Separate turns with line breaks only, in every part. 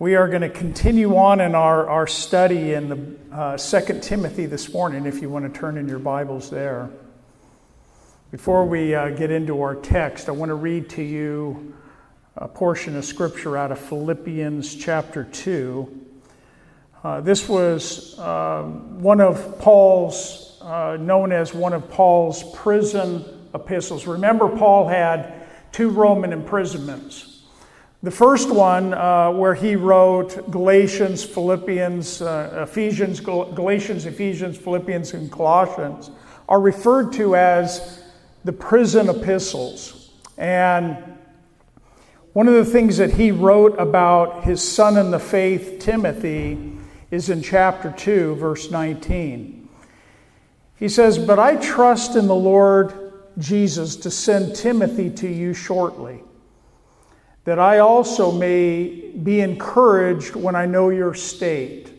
We are going to continue on in our, our study in the uh, 2 Timothy this morning, if you want to turn in your Bibles there. Before we uh, get into our text, I want to read to you a portion of Scripture out of Philippians chapter 2. Uh, this was uh, one of Paul's, uh, known as one of Paul's prison epistles. Remember, Paul had two Roman imprisonments. The first one, uh, where he wrote Galatians, Philippians, uh, Ephesians, Galatians, Ephesians, Philippians, and Colossians, are referred to as the prison epistles. And one of the things that he wrote about his son in the faith, Timothy, is in chapter 2, verse 19. He says, But I trust in the Lord Jesus to send Timothy to you shortly that I also may be encouraged when I know your state.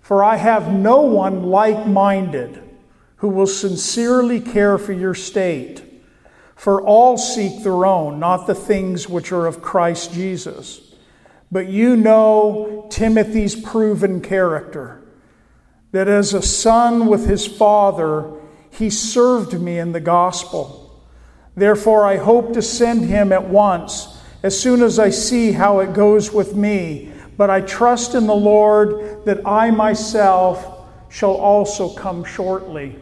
For I have no one like minded who will sincerely care for your state. For all seek their own, not the things which are of Christ Jesus. But you know Timothy's proven character, that as a son with his father, he served me in the gospel. Therefore, I hope to send him at once as soon as I see how it goes with me. But I trust in the Lord that I myself shall also come shortly.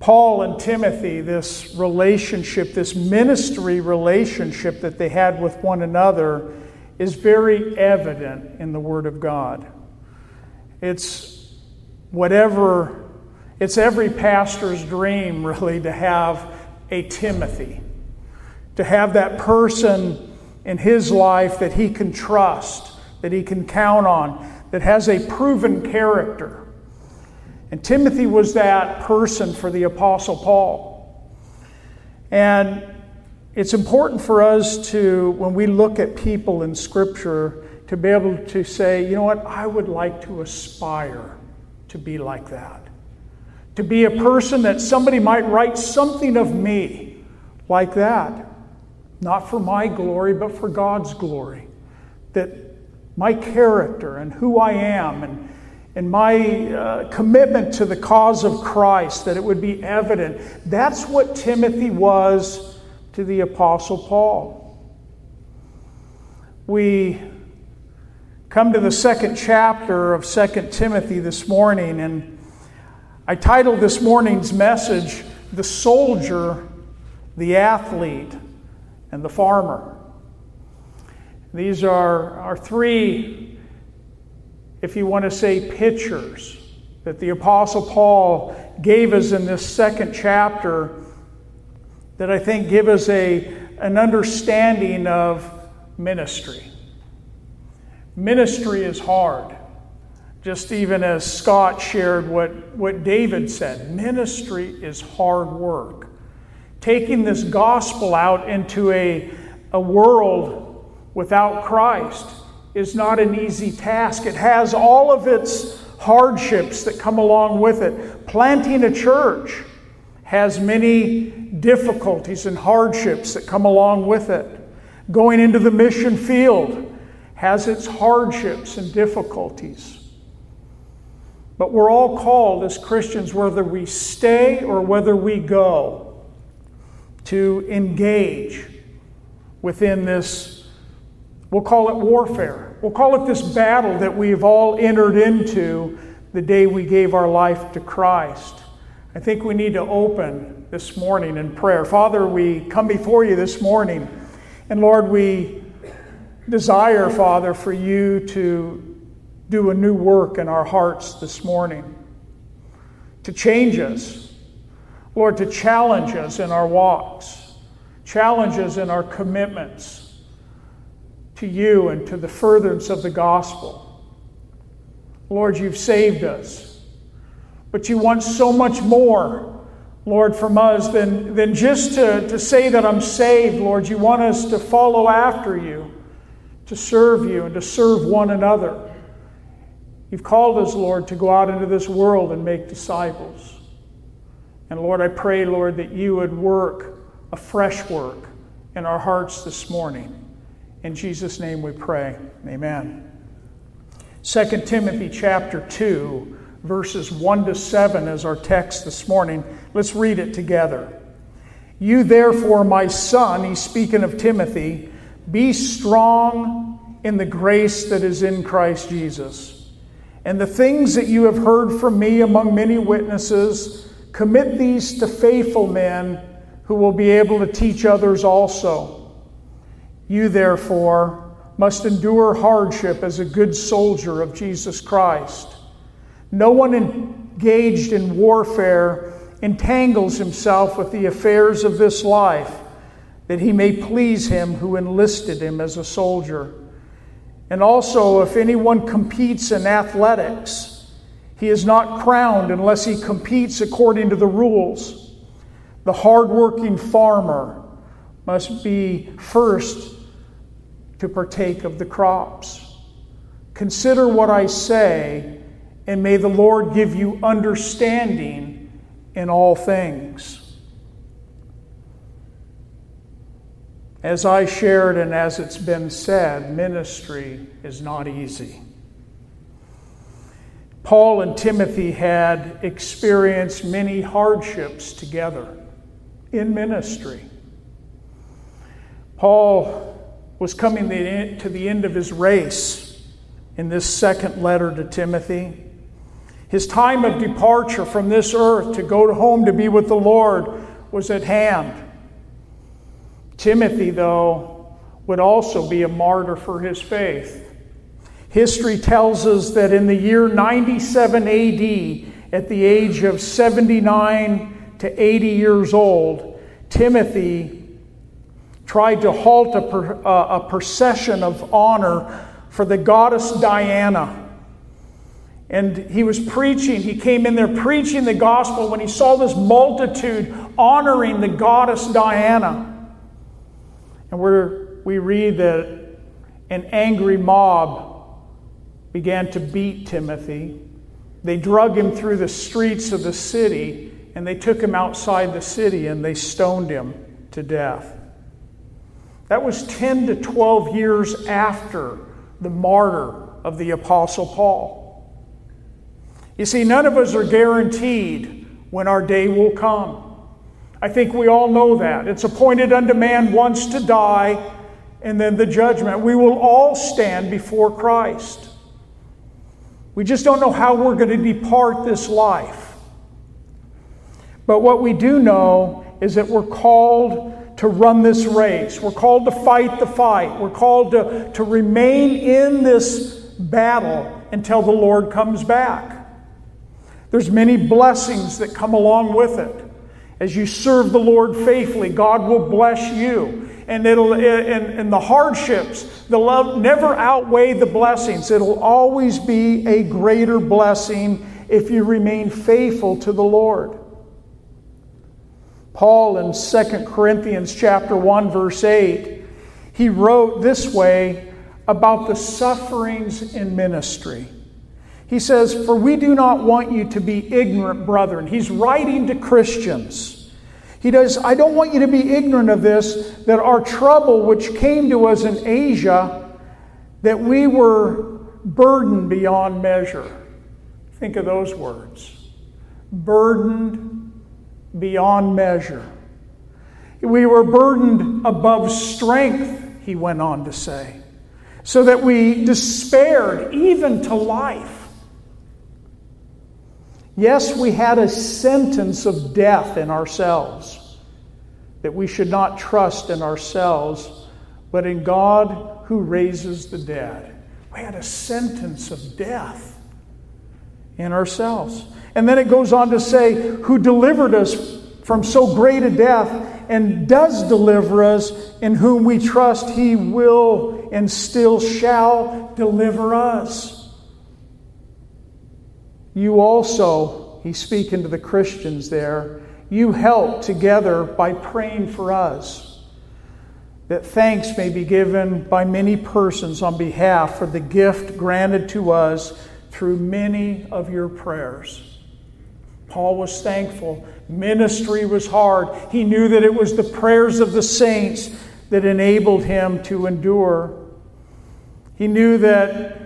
Paul and Timothy, this relationship, this ministry relationship that they had with one another, is very evident in the Word of God. It's whatever, it's every pastor's dream, really, to have a Timothy to have that person in his life that he can trust, that he can count on, that has a proven character. And Timothy was that person for the Apostle Paul. And it's important for us to, when we look at people in Scripture, to be able to say, you know what, I would like to aspire to be like that. To be a person that somebody might write something of me like that not for my glory, but for God's glory. That my character and who I am and, and my uh, commitment to the cause of Christ, that it would be evident. That's what Timothy was to the Apostle Paul. We come to the second chapter of Second Timothy this morning, and I titled this morning's message, The Soldier, the Athlete, and the farmer. These are, are three, if you want to say, pictures that the Apostle Paul gave us in this second chapter that I think give us a, an understanding of ministry. Ministry is hard. Just even as Scott shared what, what David said, ministry is hard work taking this gospel out into a, a world without Christ is not an easy task. It has all of its hardships that come along with it. Planting a church has many difficulties and hardships that come along with it. Going into the mission field has its hardships and difficulties. But we're all called as Christians, whether we stay or whether we go, to engage within this, we'll call it warfare. We'll call it this battle that we've all entered into the day we gave our life to Christ. I think we need to open this morning in prayer. Father, we come before you this morning, and Lord, we desire, Father, for you to do a new work in our hearts this morning, to change us Lord, to challenge us in our walks, challenge us in our commitments to you and to the furtherance of the gospel. Lord, you've saved us, but you want so much more, Lord, from us than, than just to, to say that I'm saved, Lord. You want us to follow after you, to serve you, and to serve one another. You've called us, Lord, to go out into this world and make disciples. And Lord, I pray, Lord, that you would work a fresh work in our hearts this morning. In Jesus' name we pray. Amen. 2 Timothy chapter 2, verses 1 to 7 is our text this morning. Let's read it together. You, therefore, my son, he's speaking of Timothy, be strong in the grace that is in Christ Jesus. And the things that you have heard from me among many witnesses, commit these to faithful men who will be able to teach others also. You, therefore, must endure hardship as a good soldier of Jesus Christ. No one engaged in warfare entangles himself with the affairs of this life, that he may please him who enlisted him as a soldier. And also, if anyone competes in athletics, he is not crowned unless he competes according to the rules. The hardworking farmer must be first to partake of the crops. Consider what I say, and may the Lord give you understanding in all things. As I shared and as it's been said, ministry is not easy. Paul and Timothy had experienced many hardships together in ministry. Paul was coming to the end of his race in this second letter to Timothy. His time of departure from this earth to go home to be with the Lord was at hand. Timothy, though, would also be a martyr for his faith. History tells us that in the year 97 AD, at the age of 79 to 80 years old, Timothy tried to halt a, per, uh, a procession of honor for the goddess Diana. And he was preaching, he came in there preaching the gospel when he saw this multitude honoring the goddess Diana. And we we read that an angry mob began to beat Timothy. They drug him through the streets of the city and they took him outside the city and they stoned him to death. That was 10 to 12 years after the martyr of the Apostle Paul. You see, none of us are guaranteed when our day will come. I think we all know that. It's appointed unto man once to die and then the judgment. We will all stand before Christ. We just don't know how we're going to depart this life. But what we do know is that we're called to run this race. We're called to fight the fight. We're called to, to remain in this battle until the Lord comes back. There's many blessings that come along with it. As you serve the Lord faithfully, God will bless you. And it'll and, and the hardships, the love never outweigh the blessings. It'll always be a greater blessing if you remain faithful to the Lord. Paul in 2 Corinthians chapter 1 verse 8, he wrote this way about the sufferings in ministry. He says, For we do not want you to be ignorant, brethren. He's writing to Christians. He does, I don't want you to be ignorant of this, that our trouble which came to us in Asia, that we were burdened beyond measure. Think of those words. Burdened beyond measure. We were burdened above strength, he went on to say, so that we despaired even to life. Yes, we had a sentence of death in ourselves, that we should not trust in ourselves, but in God who raises the dead. We had a sentence of death in ourselves. And then it goes on to say, who delivered us from so great a death and does deliver us, in whom we trust he will and still shall deliver us. You also, he's speaking to the Christians there, you help together by praying for us, that thanks may be given by many persons on behalf for the gift granted to us through many of your prayers. Paul was thankful. Ministry was hard. He knew that it was the prayers of the saints that enabled him to endure He knew that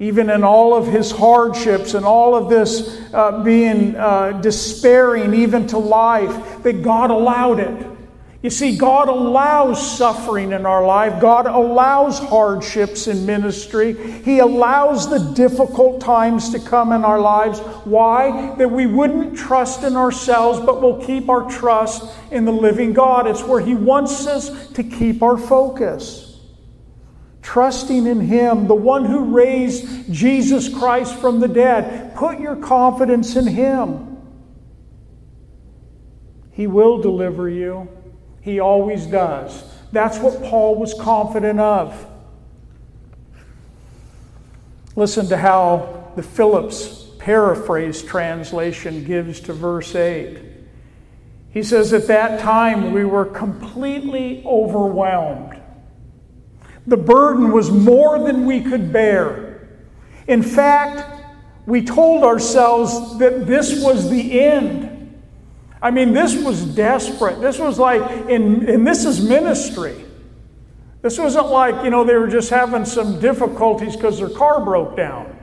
even in all of his hardships and all of this uh, being uh, despairing, even to life, that God allowed it. You see, God allows suffering in our life. God allows hardships in ministry. He allows the difficult times to come in our lives. Why? That we wouldn't trust in ourselves, but we'll keep our trust in the living God. It's where He wants us to keep our focus. Trusting in Him, the one who raised Jesus Christ from the dead. Put your confidence in Him. He will deliver you. He always does. That's what Paul was confident of. Listen to how the Phillips paraphrase translation gives to verse 8. He says, At that time we were completely overwhelmed. The burden was more than we could bear. In fact, we told ourselves that this was the end. I mean, this was desperate. This was like, in, and this is ministry. This wasn't like, you know, they were just having some difficulties because their car broke down.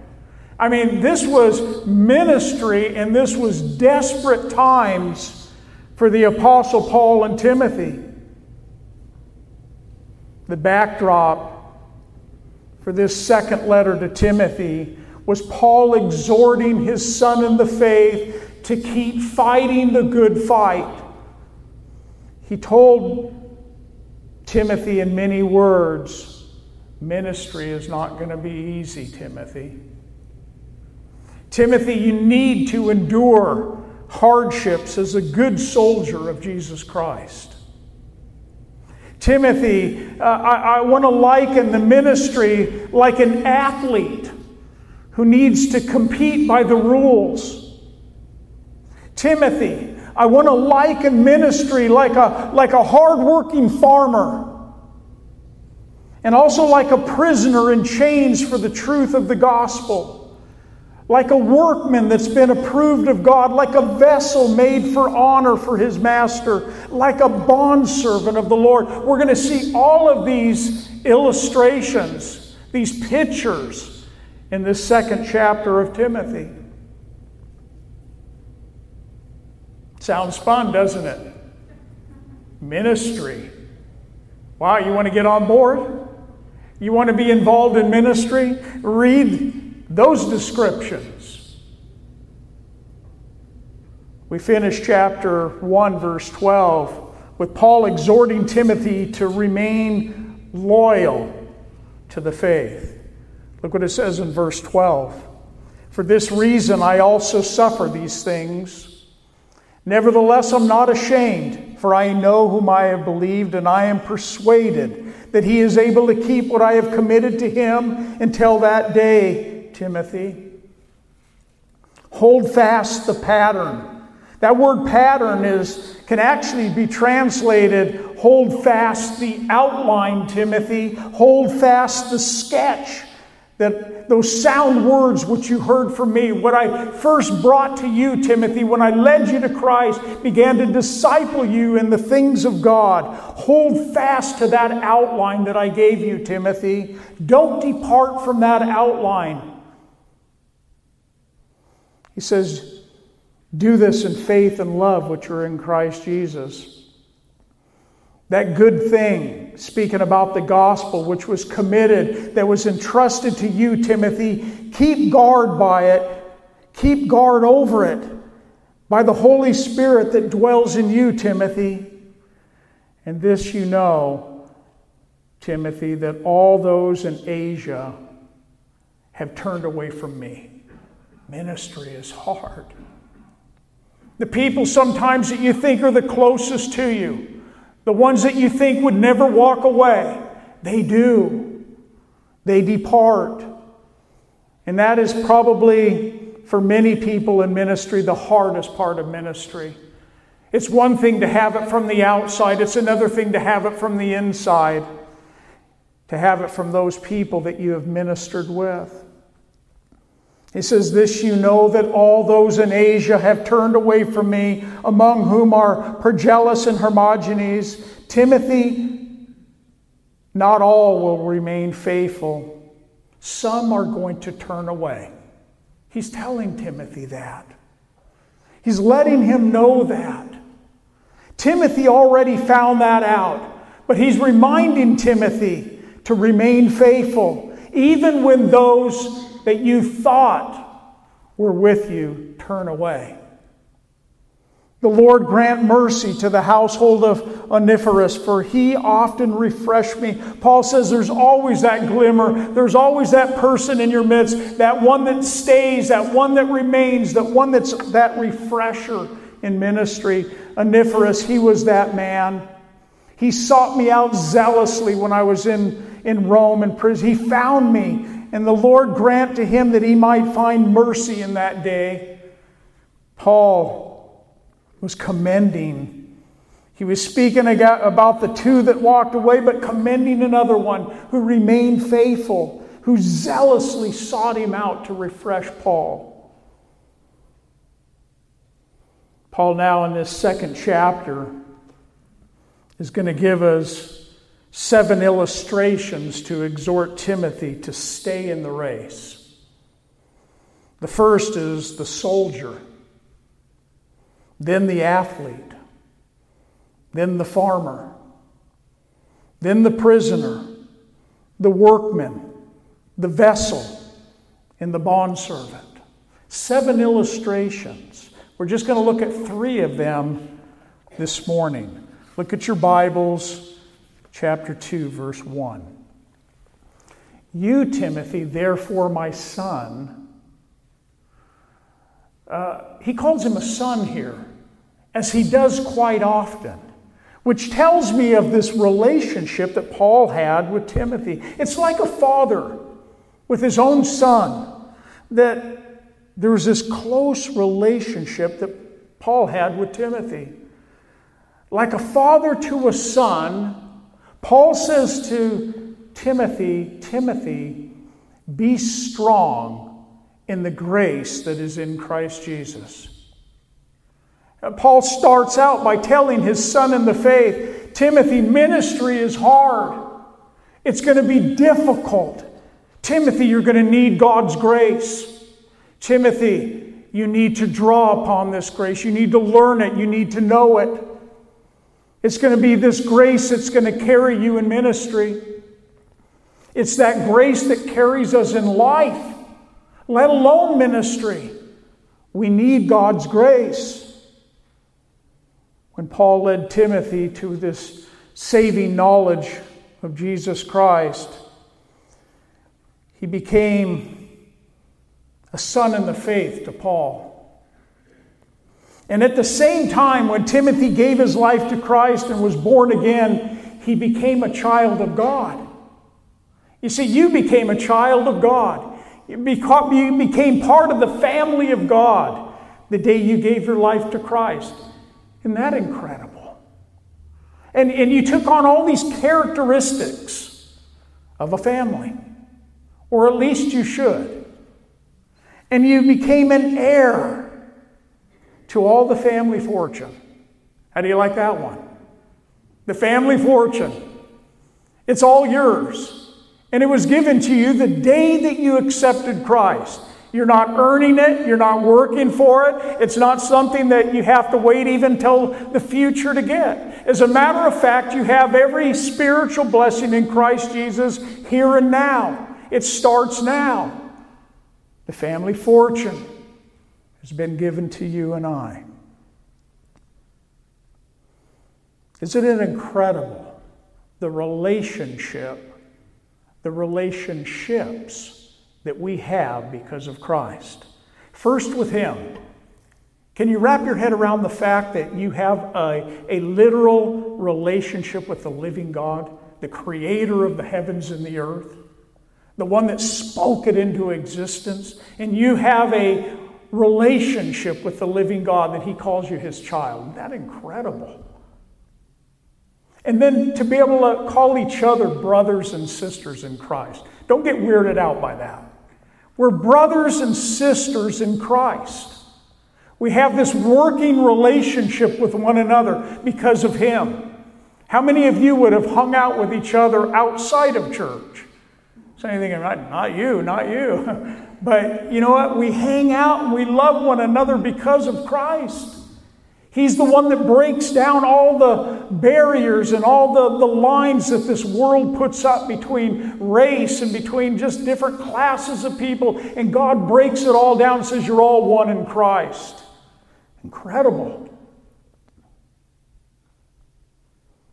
I mean, this was ministry and this was desperate times for the Apostle Paul and Timothy. The backdrop for this second letter to Timothy was Paul exhorting his son in the faith to keep fighting the good fight. He told Timothy in many words ministry is not going to be easy, Timothy. Timothy, you need to endure hardships as a good soldier of Jesus Christ. Timothy, uh, I, I want to liken the ministry like an athlete who needs to compete by the rules. Timothy, I want to liken ministry like a, like a hardworking farmer and also like a prisoner in chains for the truth of the gospel, like a workman that's been approved of God, like a vessel made for honor for his master, like a bondservant of the Lord. We're going to see all of these illustrations, these pictures in this second chapter of Timothy. Sounds fun, doesn't it? Ministry. Wow, you want to get on board? You want to be involved in ministry? Read those descriptions. We finish chapter 1, verse 12, with Paul exhorting Timothy to remain loyal to the faith. Look what it says in verse 12. For this reason I also suffer these things. Nevertheless, I'm not ashamed, for I know whom I have believed, and I am persuaded that he is able to keep what I have committed to him until that day, Timothy. Hold fast the pattern. That word pattern is can actually be translated hold fast the outline, Timothy. Hold fast the sketch that those sound words which you heard from me, what I first brought to you, Timothy, when I led you to Christ, began to disciple you in the things of God. Hold fast to that outline that I gave you, Timothy. Don't depart from that outline. He says, Do this in faith and love which are in Christ Jesus. That good thing, speaking about the gospel, which was committed, that was entrusted to you, Timothy, keep guard by it, keep guard over it by the Holy Spirit that dwells in you, Timothy. And this you know, Timothy, that all those in Asia have turned away from me. Ministry is hard. The people sometimes that you think are the closest to you, the ones that you think would never walk away, they do. They depart. And that is probably, for many people in ministry, the hardest part of ministry. It's one thing to have it from the outside, it's another thing to have it from the inside, to have it from those people that you have ministered with. He says, This you know that all those in Asia have turned away from me, among whom are Phygelus and Hermogenes. Timothy, not all will remain faithful. some are going to turn away. He's telling Timothy that. He's letting him know that. Timothy already found that out, but he's reminding Timothy to remain faithful, even when those that you thought were with you turn away. The Lord grant mercy to the household of Onesiphorus, for he often refreshed me. Paul says there's always that glimmer, there's always that person in your midst, that one that stays, that one that remains, that one that's that refresher in ministry. Onesiphorus, he was that man. He sought me out zealously when I was in, in Rome in prison. He found me, and the Lord grant to him that he might find mercy in that day. Paul was commending. He was speaking about the two that walked away, but commending another one who remained faithful, who zealously sought him out to refresh Paul. Paul, now in this second chapter, is going to give us seven illustrations to exhort Timothy to stay in the race. The first is the soldier then the athlete, then the farmer, then the prisoner, the workman, the vessel, and the bondservant. Seven illustrations. We're just going to look at three of them this morning. Look at your Bibles, chapter 2, verse 1. You, Timothy, therefore, my son, uh, he calls him a son here as he does quite often, which tells me of this relationship that Paul had with Timothy. It's like a father with his own son, that there was this close relationship that Paul had with Timothy. Like a father to a son, Paul says to Timothy, Timothy, be strong in the grace that is in Christ Jesus. Paul starts out by telling his son in the faith, Timothy, ministry is hard. It's going to be difficult. Timothy, you're going to need God's grace. Timothy, you need to draw upon this grace. You need to learn it. You need to know it. It's going to be this grace that's going to carry you in ministry. It's that grace that carries us in life, let alone ministry. We need God's grace. When Paul led Timothy to this saving knowledge of Jesus Christ, he became a son in the faith to Paul. And at the same time, when Timothy gave his life to Christ and was born again, he became a child of God. You see, you became a child of God. You became part of the family of God the day you gave your life to Christ. Isn't that incredible? And, and you took on all these characteristics of a family, or at least you should. And you became an heir to all the family fortune. How do you like that one? The family fortune. It's all yours. And it was given to you the day that you accepted Christ. You're not earning it. You're not working for it. It's not something that you have to wait even till the future to get. As a matter of fact, you have every spiritual blessing in Christ Jesus here and now. It starts now. The family fortune has been given to you and I. Isn't it incredible? The relationship, the relationships that we have because of Christ. First, with Him. Can you wrap your head around the fact that you have a, a literal relationship with the living God, the creator of the heavens and the earth, the one that spoke it into existence, and you have a relationship with the living God that He calls you His child? Isn't that incredible? And then to be able to call each other brothers and sisters in Christ. Don't get weirded out by that. We're brothers and sisters in Christ. We have this working relationship with one another because of Him. How many of you would have hung out with each other outside of church? You're not, not you, not you. but you know what? We hang out and we love one another because of Christ. He's the one that breaks down all the barriers and all the, the lines that this world puts up between race and between just different classes of people. And God breaks it all down and says, You're all one in Christ. Incredible.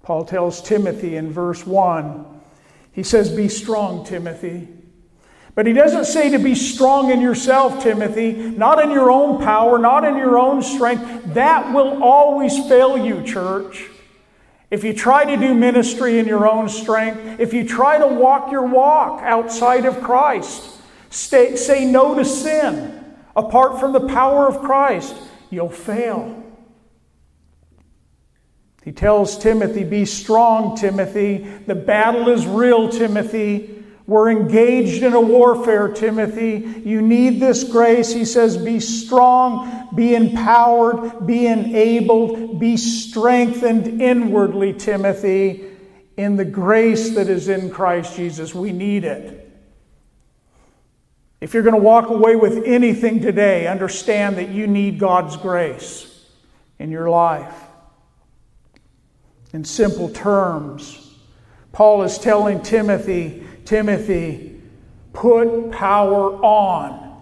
Paul tells Timothy in verse 1, he says, Be strong, Timothy. But he doesn't say to be strong in yourself, Timothy, not in your own power, not in your own strength. That will always fail you, church. If you try to do ministry in your own strength, if you try to walk your walk outside of Christ, stay, say no to sin apart from the power of Christ, you'll fail. He tells Timothy, Be strong, Timothy. The battle is real, Timothy. We're engaged in a warfare, Timothy. You need this grace. He says, Be strong, be empowered, be enabled, be strengthened inwardly, Timothy, in the grace that is in Christ Jesus. We need it. If you're going to walk away with anything today, understand that you need God's grace in your life. In simple terms, Paul is telling Timothy, Timothy, put power on.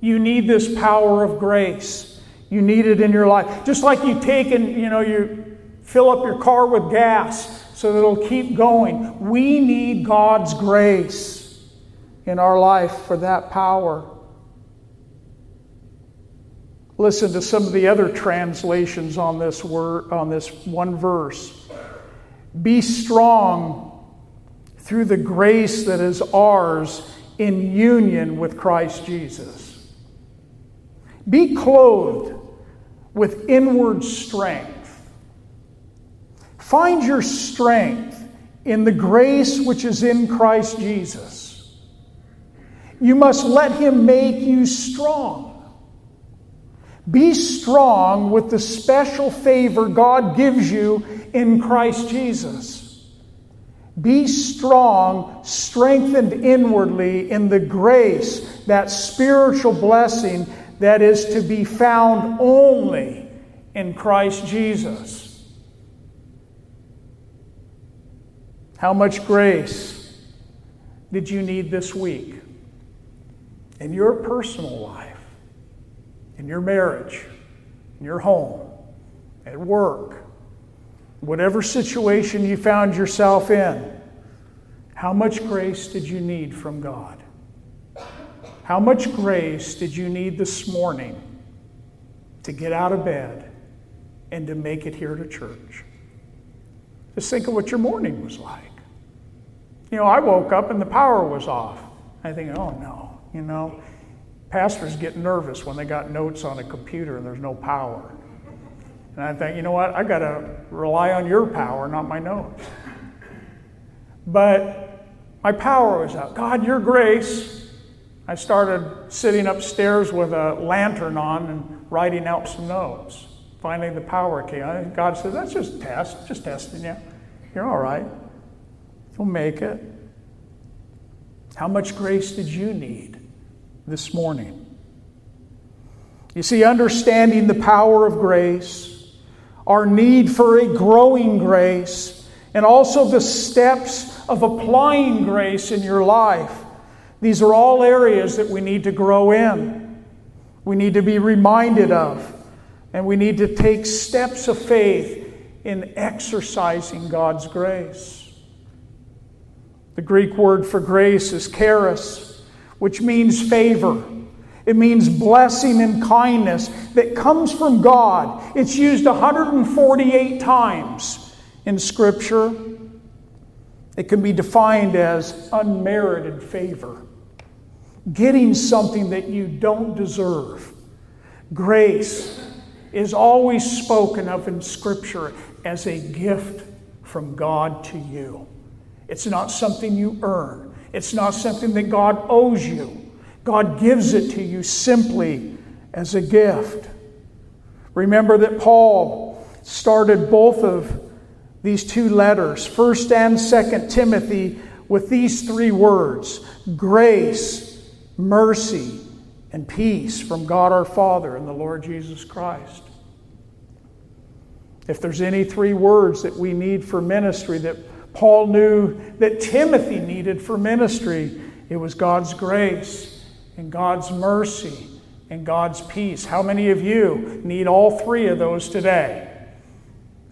You need this power of grace. You need it in your life. Just like you take and, you know, you fill up your car with gas so that it'll keep going. We need God's grace in our life for that power. Listen to some of the other translations on this word on this one verse. Be strong through the grace that is ours in union with Christ Jesus. Be clothed with inward strength. Find your strength in the grace which is in Christ Jesus. You must let Him make you strong. Be strong with the special favor God gives you in Christ Jesus. Be strong, strengthened inwardly in the grace, that spiritual blessing that is to be found only in Christ Jesus. How much grace did you need this week in your personal life, in your marriage, in your home, at work? Whatever situation you found yourself in, how much grace did you need from God? How much grace did you need this morning to get out of bed and to make it here to church? Just think of what your morning was like. You know, I woke up and the power was off. I think, oh no, you know, pastors get nervous when they got notes on a computer and there's no power. And I think, you know what? I've got to rely on your power, not my notes. But my power was out. God, your grace. I started sitting upstairs with a lantern on and writing out some notes. Finally, the power came. God said, That's just a test, just testing you. You're all right. You'll make it. How much grace did you need this morning? You see, understanding the power of grace our need for a growing grace, and also the steps of applying grace in your life. These are all areas that we need to grow in. We need to be reminded of, and we need to take steps of faith in exercising God's grace. The Greek word for grace is charis, which means favor. It means blessing and kindness that comes from God. It's used 148 times in Scripture. It can be defined as unmerited favor, getting something that you don't deserve. Grace is always spoken of in Scripture as a gift from God to you. It's not something you earn, it's not something that God owes you. God gives it to you simply as a gift. Remember that Paul started both of these two letters, 1st and 2nd Timothy, with these three words grace, mercy, and peace from God our Father and the Lord Jesus Christ. If there's any three words that we need for ministry that Paul knew that Timothy needed for ministry, it was God's grace and God's mercy and God's peace. How many of you need all three of those today?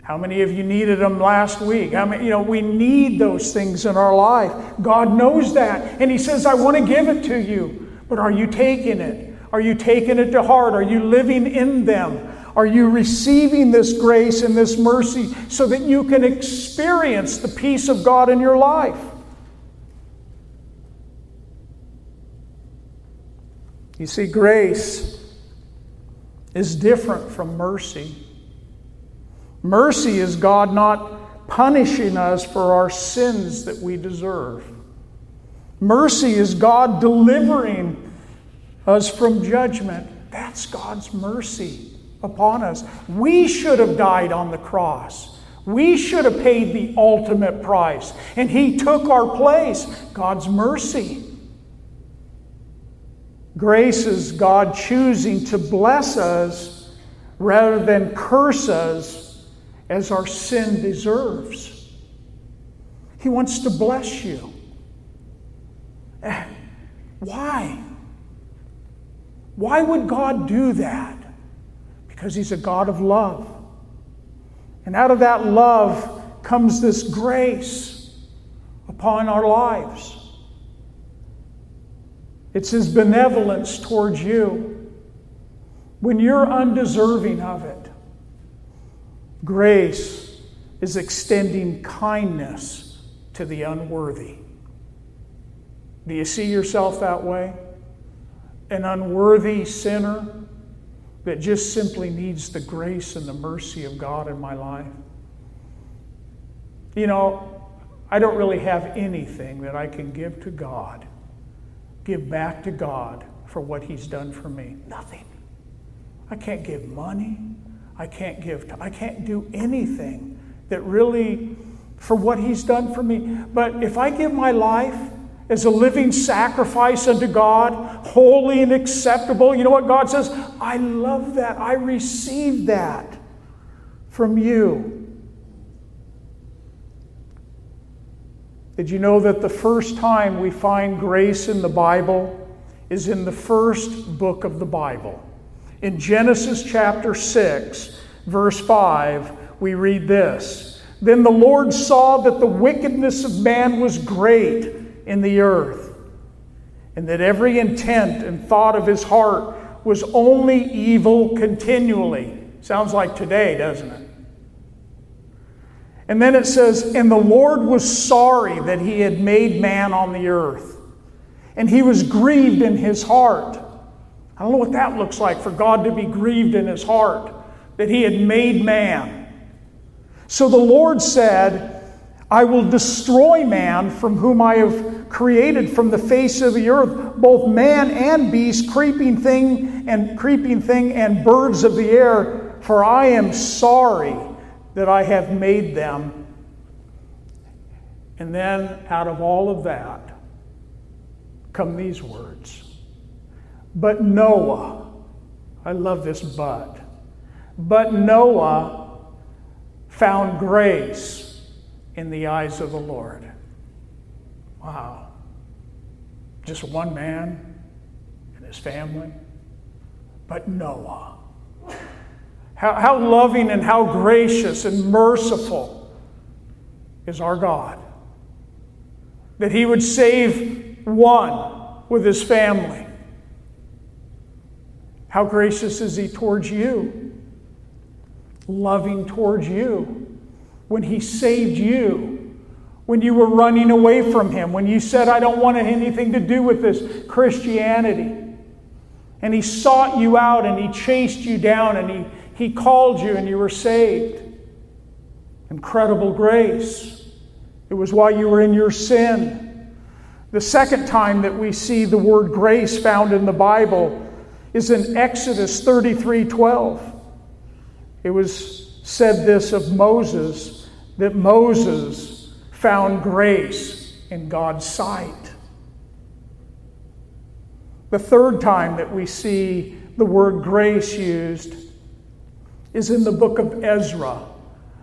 How many of you needed them last week? How many, you know, we need those things in our life. God knows that. And He says, I want to give it to you. But are you taking it? Are you taking it to heart? Are you living in them? Are you receiving this grace and this mercy so that you can experience the peace of God in your life? You see, grace is different from mercy. Mercy is God not punishing us for our sins that we deserve. Mercy is God delivering us from judgment. That's God's mercy upon us. We should have died on the cross. We should have paid the ultimate price. And He took our place. God's mercy. Grace is God choosing to bless us rather than curse us as our sin deserves. He wants to bless you. Eh, why? Why would God do that? Because He's a God of love. And out of that love comes this grace upon our lives. It's His benevolence towards you. When you're undeserving of it, grace is extending kindness to the unworthy. Do you see yourself that way? An unworthy sinner that just simply needs the grace and the mercy of God in my life? You know, I don't really have anything that I can give to God give back to God for what He's done for me? Nothing. I can't give money. I can't give. I can't do anything that really for what He's done for me. But if I give my life as a living sacrifice unto God, holy and acceptable, you know what God says? I love that. I receive that from you. Did you know that the first time we find grace in the Bible is in the first book of the Bible? In Genesis chapter 6, verse 5, we read this Then the Lord saw that the wickedness of man was great in the earth, and that every intent and thought of his heart was only evil continually. Sounds like today, doesn't it? And then it says, And the Lord was sorry that he had made man on the earth, and he was grieved in his heart. I don't know what that looks like for God to be grieved in his heart that he had made man. So the Lord said, I will destroy man from whom I have created from the face of the earth, both man and beast, creeping thing and creeping thing and birds of the air, for I am sorry that I have made them. And then out of all of that come these words. But Noah, I love this but, but Noah found grace in the eyes of the Lord. Wow. Just one man and his family. But Noah. How, how loving and how gracious and merciful is our God. That He would save one with His family. How gracious is He towards you? Loving towards you. When He saved you, when you were running away from Him, when you said, I don't want anything to do with this Christianity. And He sought you out and He chased you down and He he called you and you were saved. Incredible grace. It was while you were in your sin. The second time that we see the word grace found in the Bible is in Exodus 33 12. It was said this of Moses that Moses found grace in God's sight. The third time that we see the word grace used is in the book of Ezra.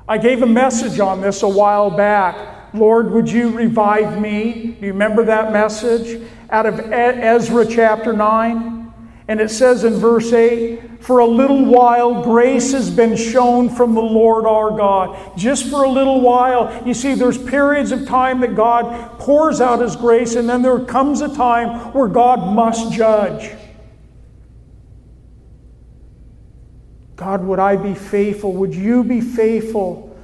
I gave a message on this a while back. Lord, would you revive me? Do you remember that message? Out of Ezra chapter 9. And it says in verse 8, For a little while grace has been shown from the Lord our God. Just for a little while. You see, there's periods of time that God pours out His grace, and then there comes a time where God must judge. God, would I be faithful? Would you be faithful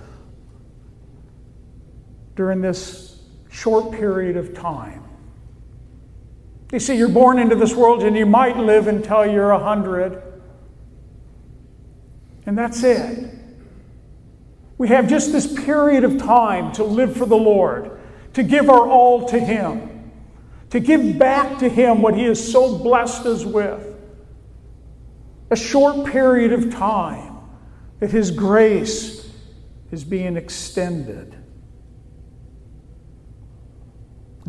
during this short period of time? You see, you're born into this world and you might live until you're a hundred. And that's it. We have just this period of time to live for the Lord, to give our all to Him, to give back to Him what He has so blessed us with. A short period of time that His grace is being extended.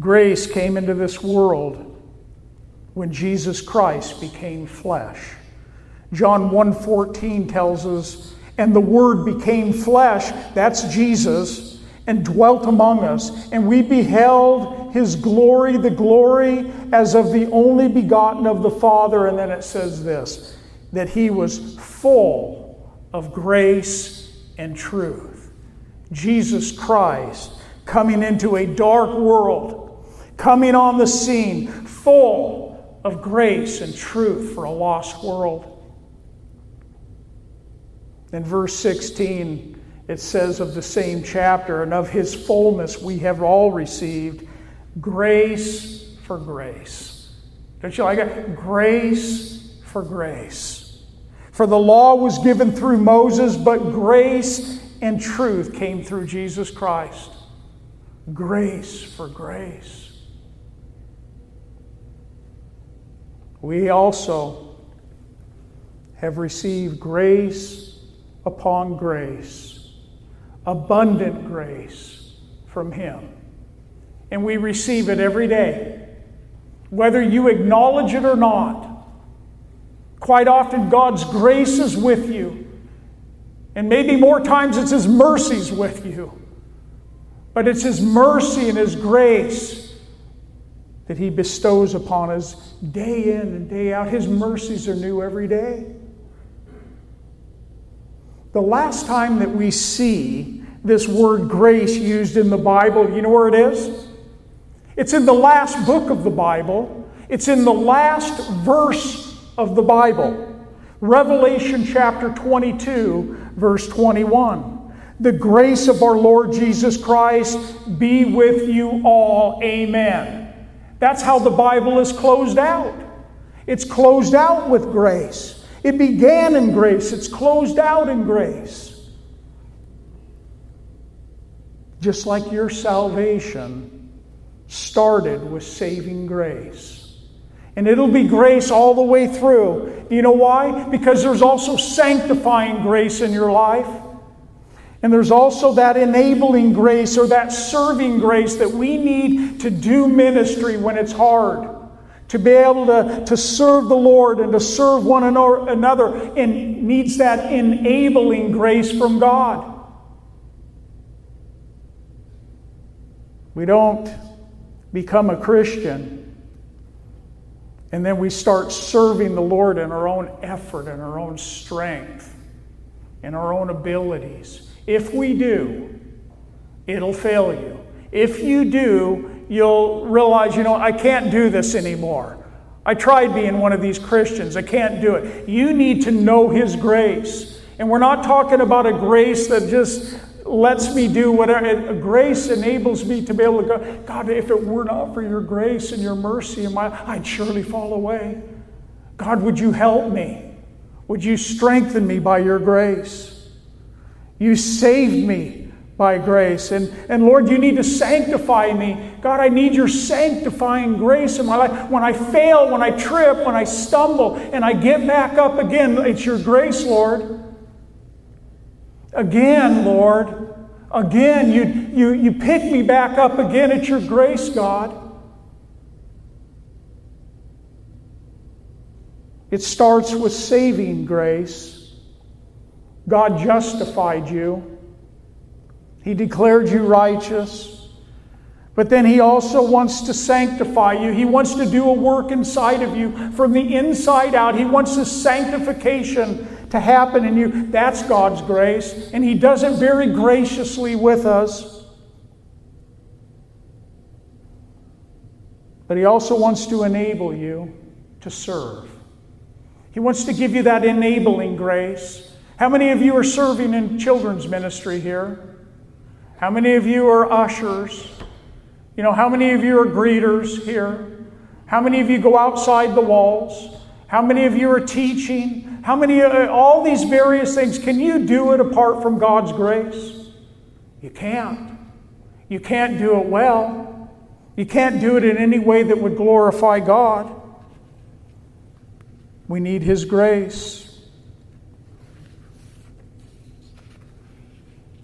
Grace came into this world when Jesus Christ became flesh. John 1:14 tells us, "And the word became flesh, that's Jesus, and dwelt among us, and we beheld his glory, the glory as of the only begotten of the Father." And then it says this, that he was full of grace and truth. Jesus Christ coming into a dark world, coming on the scene, full of grace and truth for a lost world. In verse 16, it says of the same chapter, and of his fullness we have all received grace for grace. Don't you like it? Grace for grace. For the law was given through Moses, but grace and truth came through Jesus Christ. Grace for grace. we also have received grace upon grace, abundant grace from Him. And we receive it every day, whether you acknowledge it or not. Quite often, God's grace is with you. And maybe more times it's His mercies with you. But it's His mercy and His grace that He bestows upon us day in and day out. His mercies are new every day. The last time that we see this word grace used in the Bible, you know where it is? It's in the last book of the Bible, it's in the last verse of the Bible. Revelation chapter 22, verse 21. The grace of our Lord Jesus Christ be with you all. Amen. That's how the Bible is closed out. It's closed out with grace. It began in grace, it's closed out in grace. Just like your salvation started with saving grace. And it'll be grace all the way through. You know why? Because there's also sanctifying grace in your life. And there's also that enabling grace or that serving grace that we need to do ministry when it's hard. To be able to, to serve the Lord and to serve one another and needs that enabling grace from God. We don't become a Christian and then we start serving the Lord in our own effort and our own strength and our own abilities. If we do, it'll fail you. If you do, you'll realize, you know, I can't do this anymore. I tried being one of these Christians. I can't do it. You need to know His grace. And we're not talking about a grace that just lets me do whatever. Grace enables me to be able to go, God, if it were not for your grace and your mercy in my I'd surely fall away. God, would you help me? Would you strengthen me by your grace? You saved me by grace. And, and Lord, you need to sanctify me. God, I need your sanctifying grace in my life. When I fail, when I trip, when I stumble, and I get back up again, it's your grace, Lord. Again, Lord, again. You, you, you pick me back up again. It's your grace, God. It starts with saving grace. God justified you, He declared you righteous. But then He also wants to sanctify you. He wants to do a work inside of you from the inside out. He wants this sanctification to happen in you. That's God's grace. And He does it very graciously with us. But He also wants to enable you to serve. He wants to give you that enabling grace. How many of you are serving in children's ministry here? How many of you are ushers? You know, how many of you are greeters here? How many of you go outside the walls? How many of you are teaching? How many, uh, all these various things, can you do it apart from God's grace? You can't. You can't do it well. You can't do it in any way that would glorify God. We need His grace.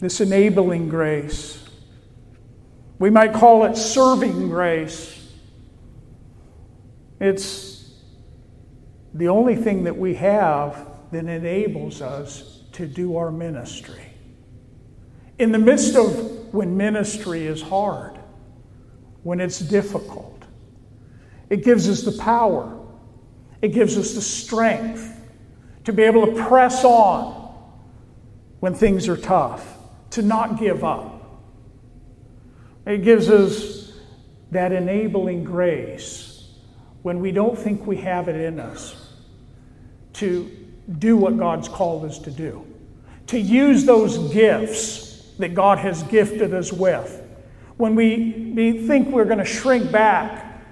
This enabling grace. We might call it serving grace. It's the only thing that we have that enables us to do our ministry. In the midst of when ministry is hard, when it's difficult, it gives us the power it gives us the strength to be able to press on when things are tough, to not give up. It gives us that enabling grace when we don't think we have it in us to do what God's called us to do, to use those gifts that God has gifted us with. When we, we think we're going to shrink back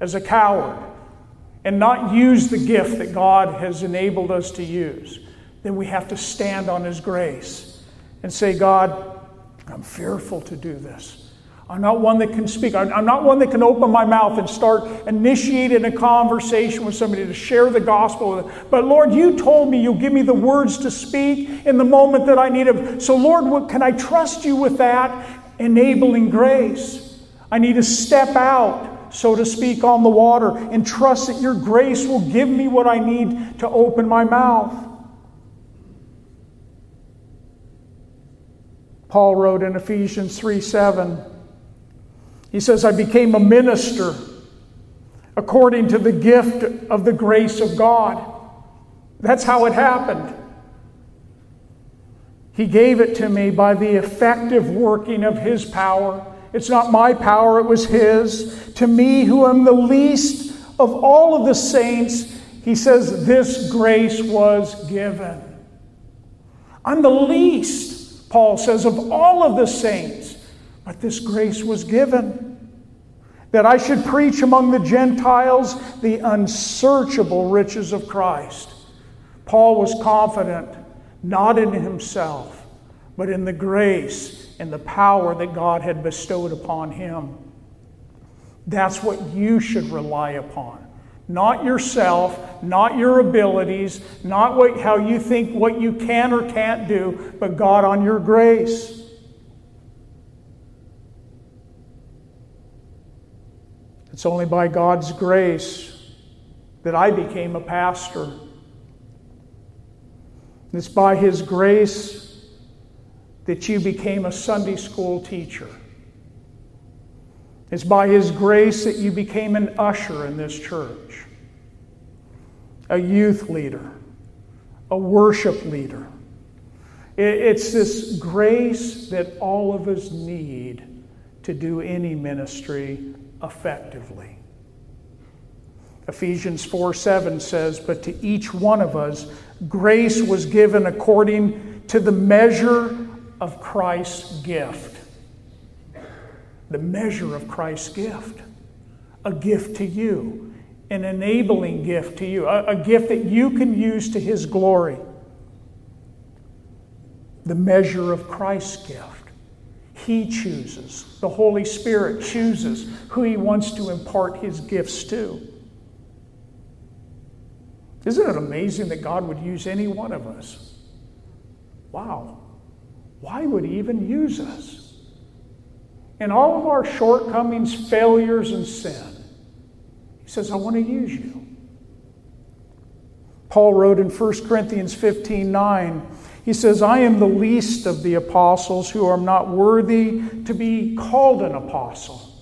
as a coward, and not use the gift that God has enabled us to use, then we have to stand on His grace and say, God, I'm fearful to do this. I'm not one that can speak. I'm not one that can open my mouth and start initiating a conversation with somebody to share the gospel with them. But Lord, you told me you'll give me the words to speak in the moment that I need them. So, Lord, what, can I trust you with that enabling grace? I need to step out so to speak, on the water and trust that your grace will give me what I need to open my mouth. Paul wrote in Ephesians 3 7, he says, I became a minister according to the gift of the grace of God. That's how it happened. He gave it to me by the effective working of His power it's not my power, it was His. To me, who am the least of all of the saints, He says, This grace was given. I'm the least, Paul says, of all of the saints, but this grace was given. That I should preach among the Gentiles the unsearchable riches of Christ. Paul was confident, not in himself, but in the grace and the power that God had bestowed upon him. That's what you should rely upon. Not yourself, not your abilities, not what, how you think what you can or can't do, but God on your grace. It's only by God's grace that I became a pastor. It's by His grace that you became a Sunday school teacher. It's by His grace that you became an usher in this church, a youth leader, a worship leader. It's this grace that all of us need to do any ministry effectively. Ephesians 4 7 says, But to each one of us, grace was given according to the measure of Christ's gift. The measure of Christ's gift. A gift to you, an enabling gift to you, a, a gift that you can use to His glory. The measure of Christ's gift. He chooses, the Holy Spirit chooses who He wants to impart His gifts to. Isn't it amazing that God would use any one of us? Wow. why would He even use us? In all of our shortcomings, failures, and sin, He says, I want to use you. Paul wrote in 1 Corinthians 15 9, he says, I am the least of the apostles who are not worthy to be called an apostle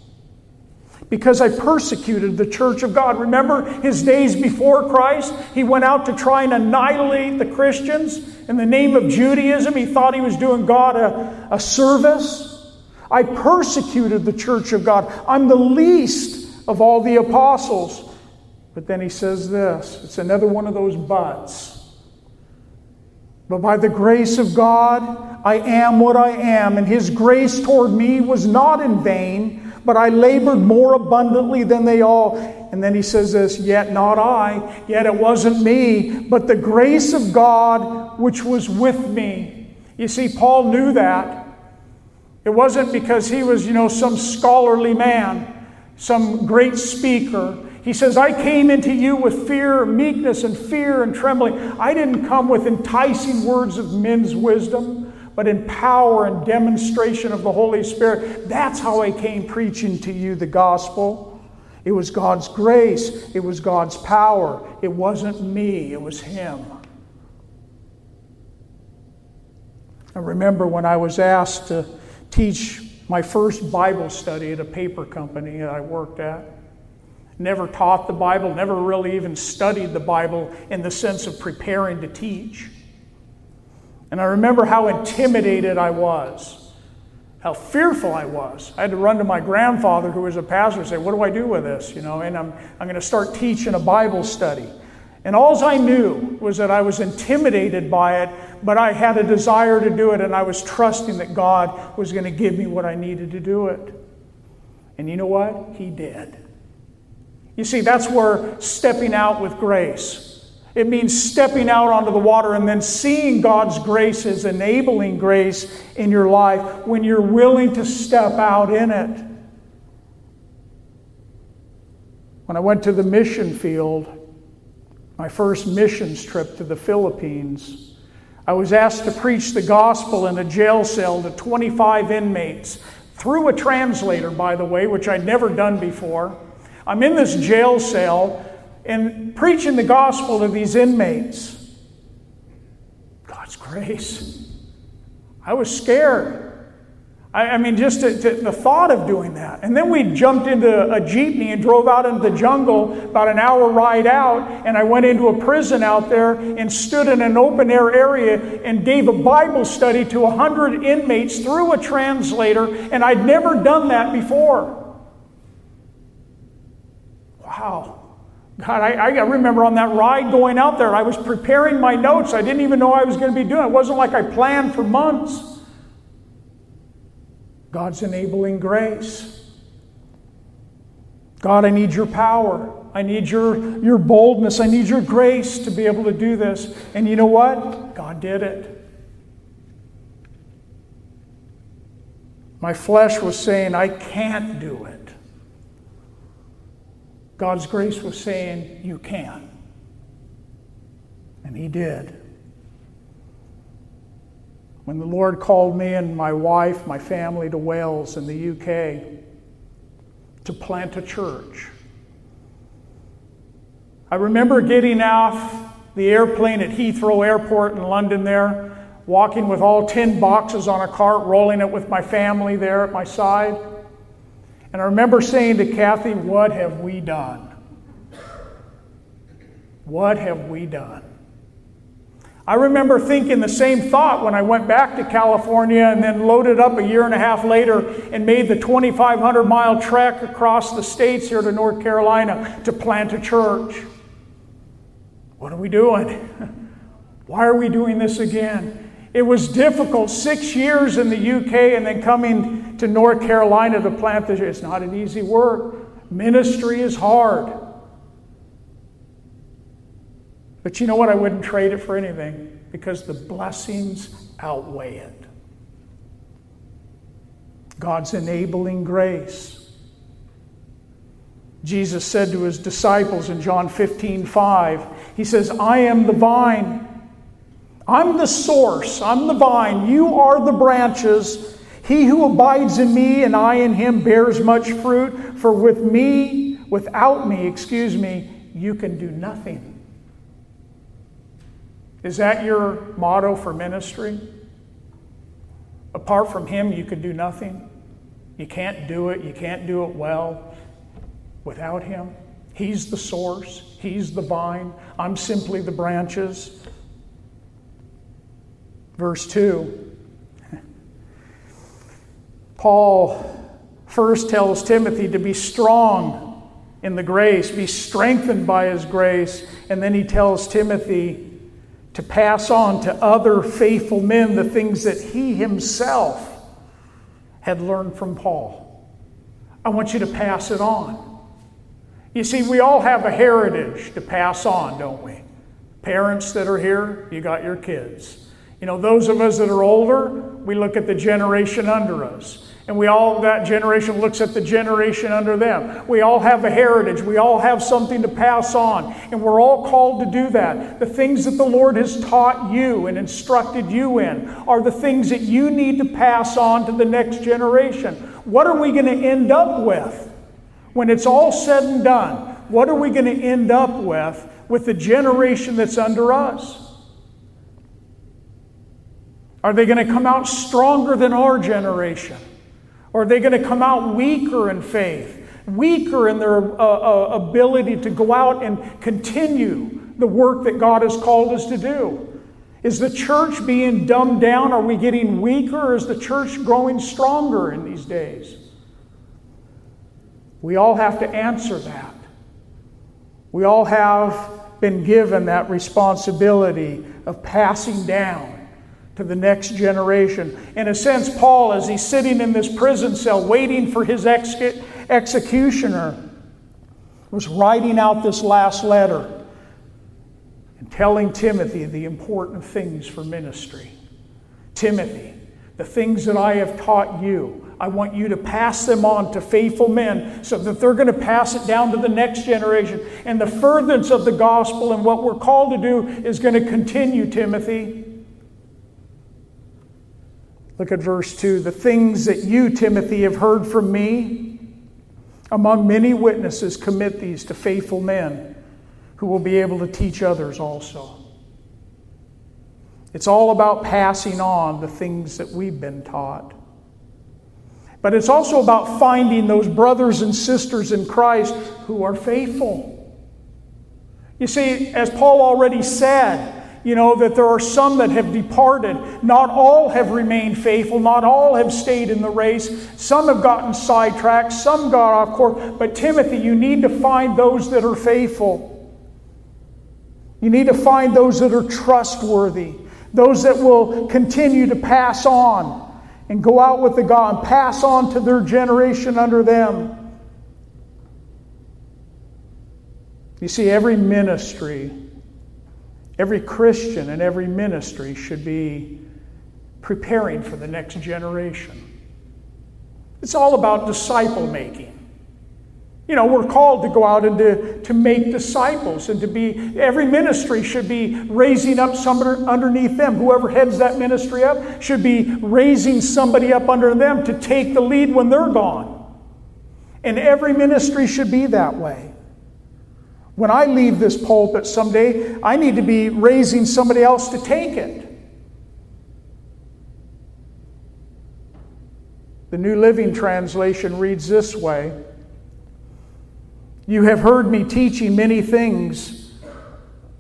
because I persecuted the church of God. Remember his days before Christ? He went out to try and annihilate the Christians in the name of Judaism. He thought he was doing God a, a service. I persecuted the church of God. I'm the least of all the apostles. But then he says this it's another one of those buts. But by the grace of God, I am what I am, and His grace toward me was not in vain, but I labored more abundantly than they all. And then he says this, Yet not I, yet it wasn't me, but the grace of God which was with me. You see, Paul knew that. It wasn't because he was, you know, some scholarly man, some great speaker. He says, I came into you with fear, meekness, and fear and trembling. I didn't come with enticing words of men's wisdom, but in power and demonstration of the Holy Spirit. That's how I came preaching to you the gospel. It was God's grace, it was God's power. It wasn't me, it was Him. I remember when I was asked to teach my first Bible study at a paper company that I worked at never taught the Bible, never really even studied the Bible in the sense of preparing to teach. And I remember how intimidated I was, how fearful I was. I had to run to my grandfather, who was a pastor, and say, What do I do with this? You know, and I'm, I'm going to start teaching a Bible study. And all I knew was that I was intimidated by it, but I had a desire to do it, and I was trusting that God was going to give me what I needed to do it. And you know what? He did. You see, that's where stepping out with grace. It means stepping out onto the water and then seeing God's grace as enabling grace in your life when you're willing to step out in it. When I went to the mission field, my first missions trip to the Philippines, I was asked to preach the gospel in a jail cell to 25 inmates through a translator, by the way, which I'd never done before. I'm in this jail cell and preaching the gospel to these inmates. God's grace. I was scared. I, I mean, just to, to, the thought of doing that. And then we jumped into a jeepney and drove out into the jungle, about an hour ride out, and I went into a prison out there and stood in an open air area and gave a Bible study to 100 inmates through a translator, and I'd never done that before. Wow. God, I, I, remember on that ride going out there, I was preparing my notes. I didn't even know I was going to be doing it. It wasn't like I planned for months. God's enabling grace. God, I need your power. I need your, your boldness. I need your grace to be able to do this. And you know what? God did it. My flesh was saying, I can't do it. God's grace was saying, You can. And He did. When the Lord called me and my wife, my family to Wales in the UK to plant a church, I remember getting off the airplane at Heathrow Airport in London there, walking with all 10 boxes on a cart, rolling it with my family there at my side. And I remember saying to Kathy, What have we done? What have we done? I remember thinking the same thought when I went back to California and then loaded up a year and a half later and made the 2,500 mile trek across the states here to North Carolina to plant a church. What are we doing? Why are we doing this again? It was difficult, six years in the UK and then coming to North Carolina to plant church. It's not an easy work. Ministry is hard. But you know what? I wouldn't trade it for anything because the blessings outweigh it. God's enabling grace. Jesus said to his disciples in John 15, 5, He says, I am the vine, I'm the source, I'm the vine, you are the branches. He who abides in me and I in him bears much fruit, for with me, without me, excuse me, you can do nothing. Is that your motto for ministry? Apart from him, you can do nothing. You can't do it, you can't do it well without him. He's the source, he's the vine. I'm simply the branches. Verse 2 Paul first tells Timothy to be strong in the grace, be strengthened by his grace, and then he tells Timothy to pass on to other faithful men the things that he himself had learned from Paul. I want you to pass it on. You see, we all have a heritage to pass on, don't we? Parents that are here, you got your kids. You know, those of us that are older, we look at the generation under us. And we all, that generation looks at the generation under them. We all have a heritage. We all have something to pass on. And we're all called to do that. The things that the Lord has taught you and instructed you in are the things that you need to pass on to the next generation. What are we going to end up with? When it's all said and done, what are we going to end up with with the generation that's under us? Are they going to come out stronger than our generation? Or are they going to come out weaker in faith, weaker in their uh, uh, ability to go out and continue the work that God has called us to do? Is the church being dumbed down? Are we getting weaker? Is the church growing stronger in these days? We all have to answer that. We all have been given that responsibility of passing down to the next generation. In a sense, Paul, as he's sitting in this prison cell waiting for his ex- executioner, was writing out this last letter and telling Timothy the important things for ministry. Timothy, the things that I have taught you, I want you to pass them on to faithful men so that they're going to pass it down to the next generation. And the furtherance of the gospel and what we're called to do is going to continue, Timothy. Look at verse 2. The things that you, Timothy, have heard from me, among many witnesses, commit these to faithful men who will be able to teach others also. It's all about passing on the things that we've been taught. But it's also about finding those brothers and sisters in Christ who are faithful. You see, as Paul already said, you know, that there are some that have departed. Not all have remained faithful. Not all have stayed in the race. Some have gotten sidetracked. Some got off course. But Timothy, you need to find those that are faithful. You need to find those that are trustworthy, those that will continue to pass on and go out with the God and pass on to their generation under them. You see, every ministry Every Christian and every ministry should be preparing for the next generation. It's all about disciple making. You know, we're called to go out and to, to make disciples and to be, every ministry should be raising up somebody underneath them. Whoever heads that ministry up should be raising somebody up under them to take the lead when they're gone. And every ministry should be that way. When I leave this pulpit someday, I need to be raising somebody else to take it. The New Living Translation reads this way You have heard me teaching many things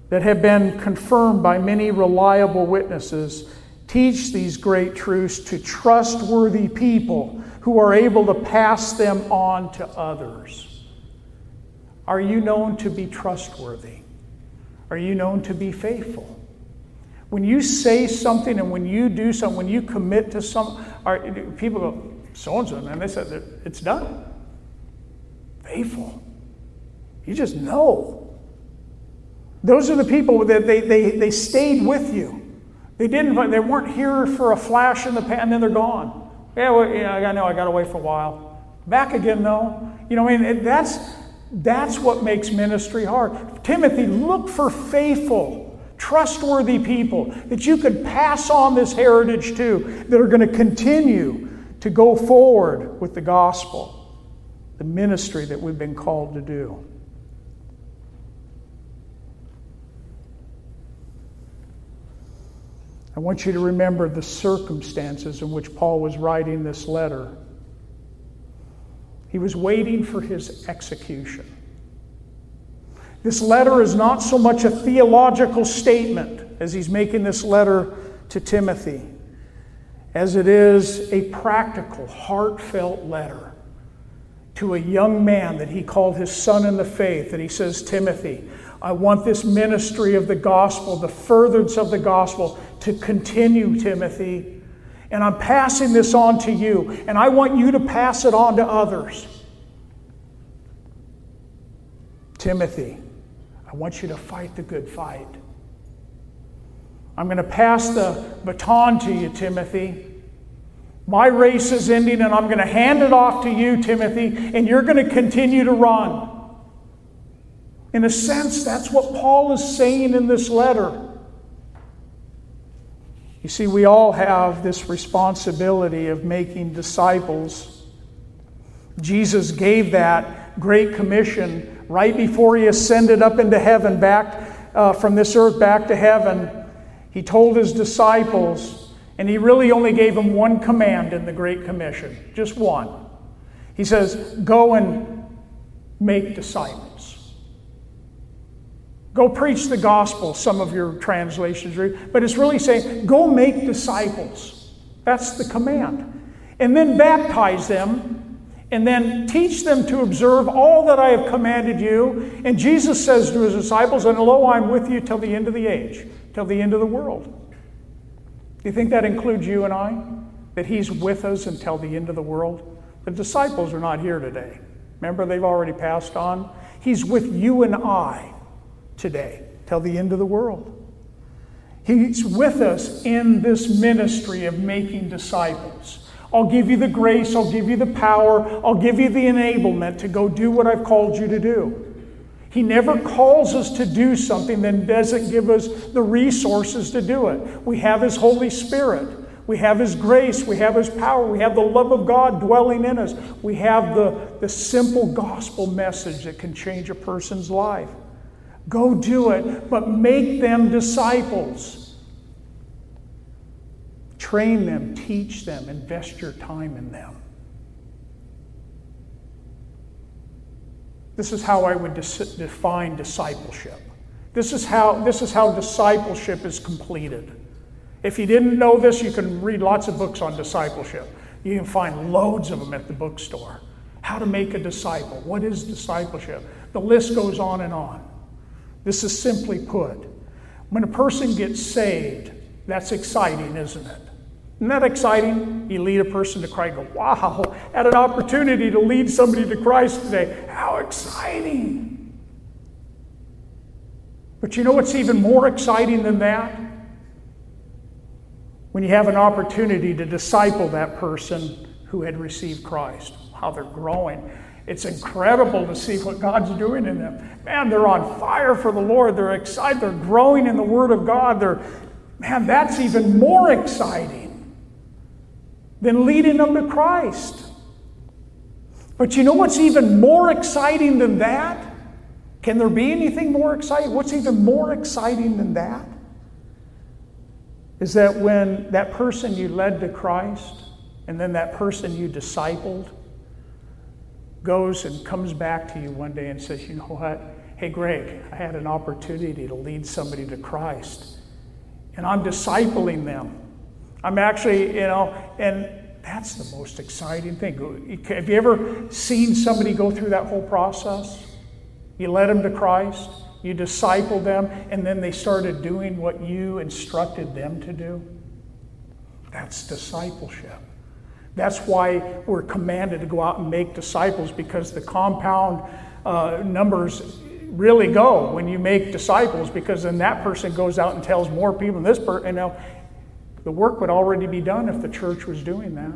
that have been confirmed by many reliable witnesses. Teach these great truths to trustworthy people who are able to pass them on to others. Are you known to be trustworthy? Are you known to be faithful? When you say something and when you do something, when you commit to some, are, people go, so and so, and they said, it's done. Faithful. You just know. Those are the people that they, they, they stayed with you. They didn't, they weren't here for a flash in the pan and then they're gone. Yeah, well, yeah, I know I got away for a while. Back again, though. You know, I mean, that's that's what makes ministry hard. Timothy, look for faithful, trustworthy people that you could pass on this heritage to, that are going to continue to go forward with the gospel, the ministry that we've been called to do. I want you to remember the circumstances in which Paul was writing this letter. He was waiting for his execution. This letter is not so much a theological statement as he's making this letter to Timothy, as it is a practical, heartfelt letter to a young man that he called his son in the faith. That he says, Timothy, I want this ministry of the gospel, the furtherance of the gospel, to continue, Timothy. And I'm passing this on to you, and I want you to pass it on to others. Timothy, I want you to fight the good fight. I'm going to pass the baton to you, Timothy. My race is ending, and I'm going to hand it off to you, Timothy, and you're going to continue to run. In a sense, that's what Paul is saying in this letter. You see, we all have this responsibility of making disciples. Jesus gave that great commission right before he ascended up into heaven, back uh, from this earth back to heaven. He told his disciples, and he really only gave them one command in the Great Commission, just one. He says, Go and make disciples. Go preach the gospel, some of your translations read, but it's really saying, go make disciples. That's the command. And then baptize them, and then teach them to observe all that I have commanded you. And Jesus says to his disciples, And lo, I'm with you till the end of the age, till the end of the world. Do you think that includes you and I? That he's with us until the end of the world? The disciples are not here today. Remember, they've already passed on. He's with you and I today till the end of the world. He's with us in this ministry of making disciples. I'll give you the grace, I'll give you the power, I'll give you the enablement to go do what I've called you to do. He never calls us to do something, then doesn't give us the resources to do it. We have His Holy Spirit. We have His grace. We have His power. We have the love of God dwelling in us. We have the, the simple gospel message that can change a person's life. Go do it, but make them disciples. Train them, teach them, invest your time in them. This is how I would define discipleship. This is how, this is how discipleship is completed. If you didn't know this, you can read lots of books on discipleship. You can find loads of them at the bookstore. How to make a disciple. What is discipleship? The list goes on and on. This is simply put when a person gets saved, that's exciting, isn't it? Isn't that exciting? You lead a person to Christ, go, wow, had an opportunity to lead somebody to Christ today. How exciting! But you know what's even more exciting than that? When you have an opportunity to disciple that person who had received Christ, how they're growing. It's incredible to see what God's doing in them. Man, they're on fire for the Lord. They're excited. They're growing in the Word of God. They're, man, that's even more exciting than leading them to Christ. But you know what's even more exciting than that? Can there be anything more exciting? What's even more exciting than that? Is that when that person you led to Christ and then that person you discipled goes and comes back to you one day and says, You know what? Hey, Greg, I had an opportunity to lead somebody to Christ, and I'm discipling them. I'm actually, you know, and that's the most exciting thing. Have you ever seen somebody go through that whole process? You led them to Christ, you discipled them, and then they started doing what you instructed them to do. That's discipleship. That's why we're commanded to go out and make disciples because the compound uh, numbers really go when you make disciples because then that person goes out and tells more people and this person, you know, the work would already be done if the church was doing that.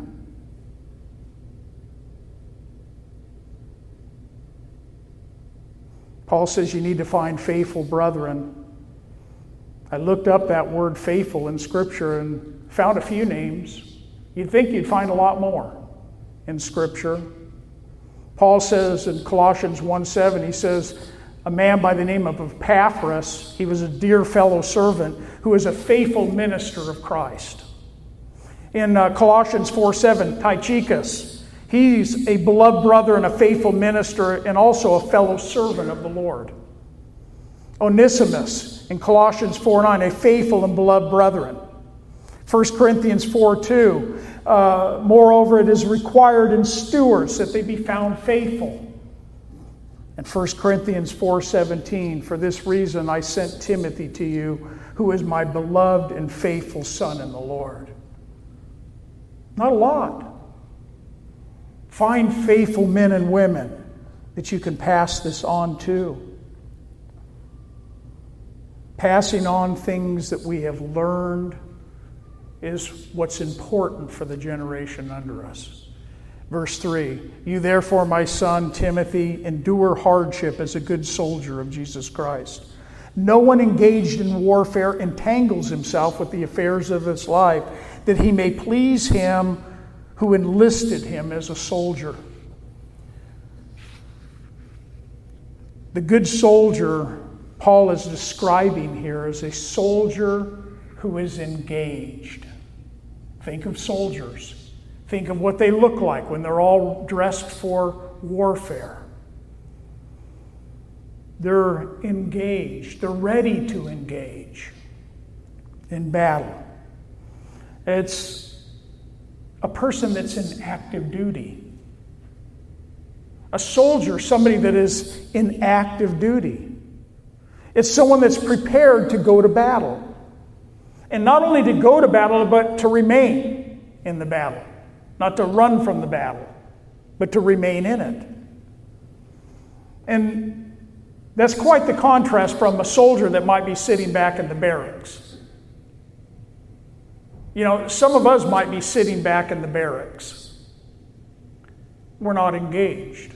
Paul says you need to find faithful brethren. I looked up that word faithful in Scripture and found a few names. You'd think you'd find a lot more in Scripture. Paul says in Colossians 1 7, he says, a man by the name of Epaphras, he was a dear fellow servant who was a faithful minister of Christ. In uh, Colossians 4 7, Tychicus, he's a beloved brother and a faithful minister and also a fellow servant of the Lord. Onesimus in Colossians 4 9, a faithful and beloved brethren. 1 Corinthians 4 2, uh, moreover, it is required in stewards that they be found faithful. And 1 Corinthians 4 17, for this reason I sent Timothy to you, who is my beloved and faithful son in the Lord. Not a lot. Find faithful men and women that you can pass this on to passing on things that we have learned is what's important for the generation under us. Verse 3 You therefore, my son Timothy, endure hardship as a good soldier of Jesus Christ. No one engaged in warfare entangles himself with the affairs of this life, that he may please him who enlisted him as a soldier. The good soldier Paul is describing here as a soldier who is engaged. Think of soldiers. Think of what they look like when they're all dressed for warfare. They're engaged, they're ready to engage in battle. It's a person that's in active duty. A soldier, somebody that is in active duty. It's someone that's prepared to go to battle. And not only to go to battle, but to remain in the battle. Not to run from the battle, but to remain in it. And that's quite the contrast from a soldier that might be sitting back in the barracks. You know, some of us might be sitting back in the barracks. We're not engaged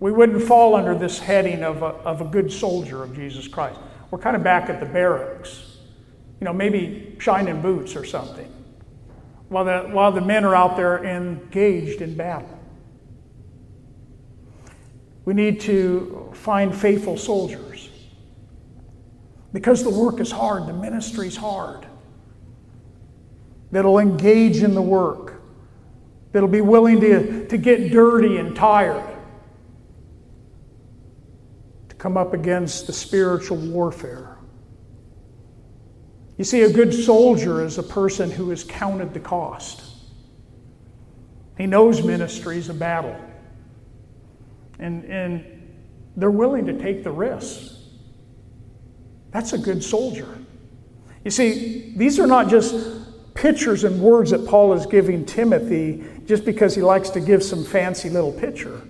we wouldn't fall under this heading of a, of a good soldier of Jesus Christ. We're kind of back at the barracks, you know, maybe shining boots or something, while the, while the men are out there engaged in battle. We need to find faithful soldiers because the work is hard, the ministry is hard, that'll engage in the work, that'll be willing to, to get dirty and tired to come up against the spiritual warfare. You see, a good soldier is a person who has counted the cost. He knows ministry is a battle. And, and they're willing to take the risks. That's a good soldier. You see, these are not just pictures and words that Paul is giving Timothy just because he likes to give some fancy little picture.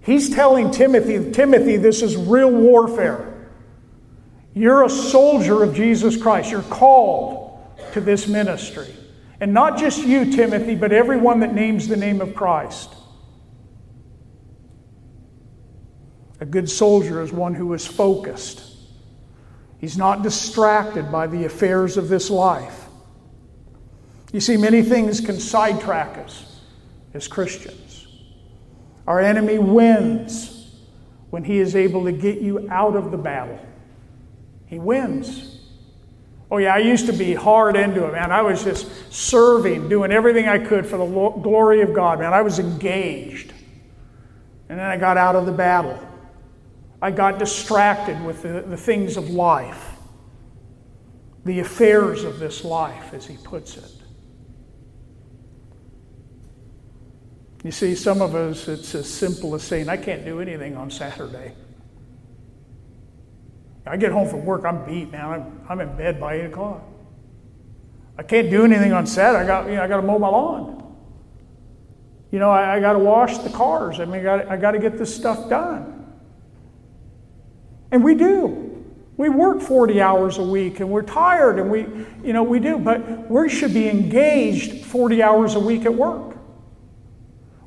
He's telling Timothy, Timothy, this is real warfare. You're a soldier of Jesus Christ. You're called to this ministry. And not just you, Timothy, but everyone that names the name of Christ. A good soldier is one who is focused. He's not distracted by the affairs of this life. You see, many things can sidetrack us as Christians. Our enemy wins when he is able to get you out of the battle. He wins. Oh, yeah, I used to be hard into it, man. I was just serving, doing everything I could for the glory of God, man. I was engaged. And then I got out of the battle. I got distracted with the, the things of life, the affairs of this life, as he puts it. You see, some of us, it's as simple as saying, I can't do anything on Saturday. I get home from work, I'm beat, man. I'm, I'm in bed by 8 o'clock. I can't do anything on Saturday. I got, you know, I got to mow my lawn. You know, I, I got to wash the cars. I mean, I got, I got to get this stuff done. And we do. We work 40 hours a week and we're tired and we, you know, we do. But we should be engaged 40 hours a week at work.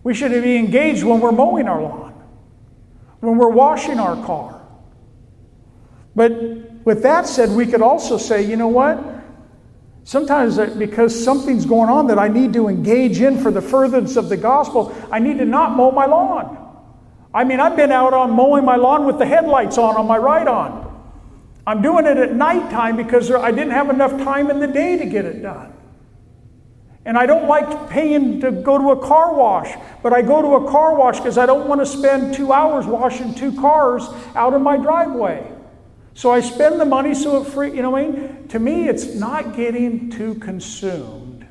We should be engaged when we're mowing our lawn, when we're washing our car. But with that said, we could also say, you know what? Sometimes uh, because something's going on that I need to engage in for the furtherance of the gospel, I need to not mow my lawn. I mean, I've been out on mowing my lawn with the headlights on on my ride on. I'm doing it at nighttime because I didn't have enough time in the day to get it done. And I don't like paying to go to a car wash, but I go to a car wash because I don't want to spend two hours washing two cars out of my driveway. So I spend the money so it free, you know what I mean? To me, it's not getting too consumed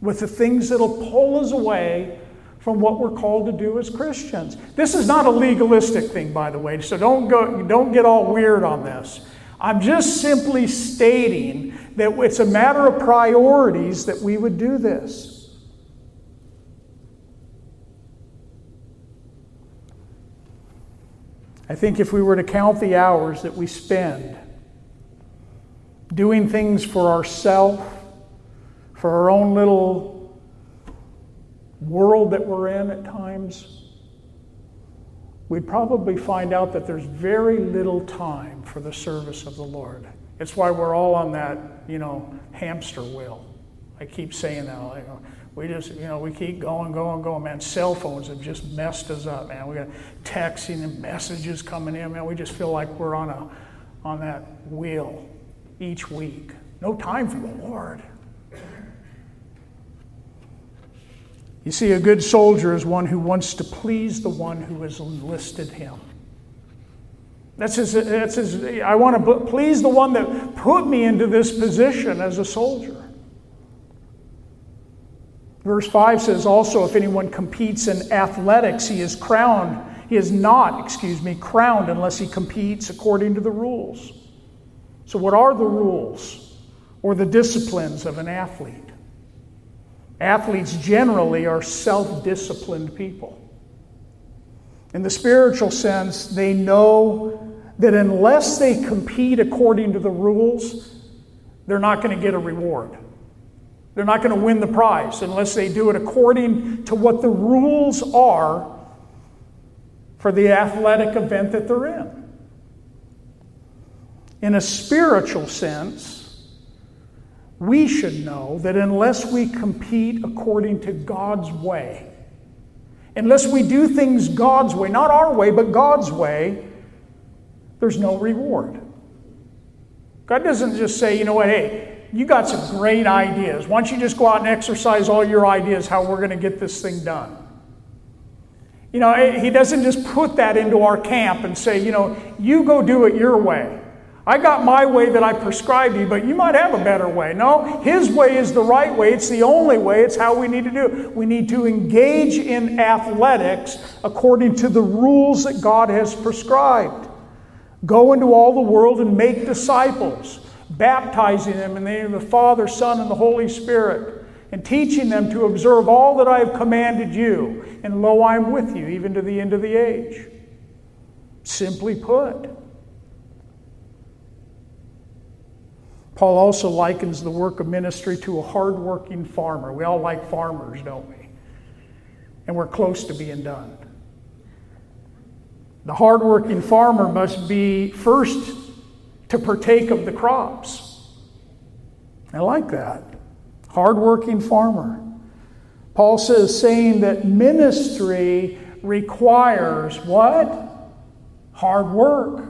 with the things that'll pull us away from what we're called to do as Christians. This is not a legalistic thing, by the way, so don't, go, don't get all weird on this. I'm just simply stating that it's a matter of priorities that we would do this. I think if we were to count the hours that we spend doing things for ourselves, for our own little world that we're in at times, we'd probably find out that there's very little time for the service of the Lord. It's why we're all on that, you know, hamster wheel. I keep saying that. We just, you know, we keep going, going, going. Man, cell phones have just messed us up, man. We got texting and messages coming in, man. We just feel like we're on a, on that wheel each week. No time for the Lord. You see, a good soldier is one who wants to please the one who has enlisted him. That's his, that's his, I want to please the one that put me into this position as a soldier. Verse 5 says also, if anyone competes in athletics, he is crowned. He is not, excuse me, crowned unless he competes according to the rules. So, what are the rules or the disciplines of an athlete? Athletes generally are self disciplined people. In the spiritual sense, they know that unless they compete according to the rules, they're not going to get a reward. They're not going to win the prize unless they do it according to what the rules are for the athletic event that they're in. In a spiritual sense, we should know that unless we compete according to God's way, unless we do things God's way, not our way, but God's way, there's no reward. God doesn't just say, you know what, hey, you got some great ideas. Why don't you just go out and exercise all your ideas how we're going to get this thing done? You know, He doesn't just put that into our camp and say, you know, you go do it your way. I got my way that I prescribed you, but you might have a better way. No, His way is the right way. It's the only way. It's how we need to do it. We need to engage in athletics according to the rules that God has prescribed. Go into all the world and make disciples, baptizing them in the name of the Father, Son, and the Holy Spirit, and teaching them to observe all that I have commanded you. And lo, I am with you even to the end of the age. Simply put, Paul also likens the work of ministry to a hardworking farmer. We all like farmers, don't we? And we're close to being done. The hardworking farmer must be first to partake of the crops. I like that. Hardworking farmer. Paul says, saying that ministry requires what? Hard work.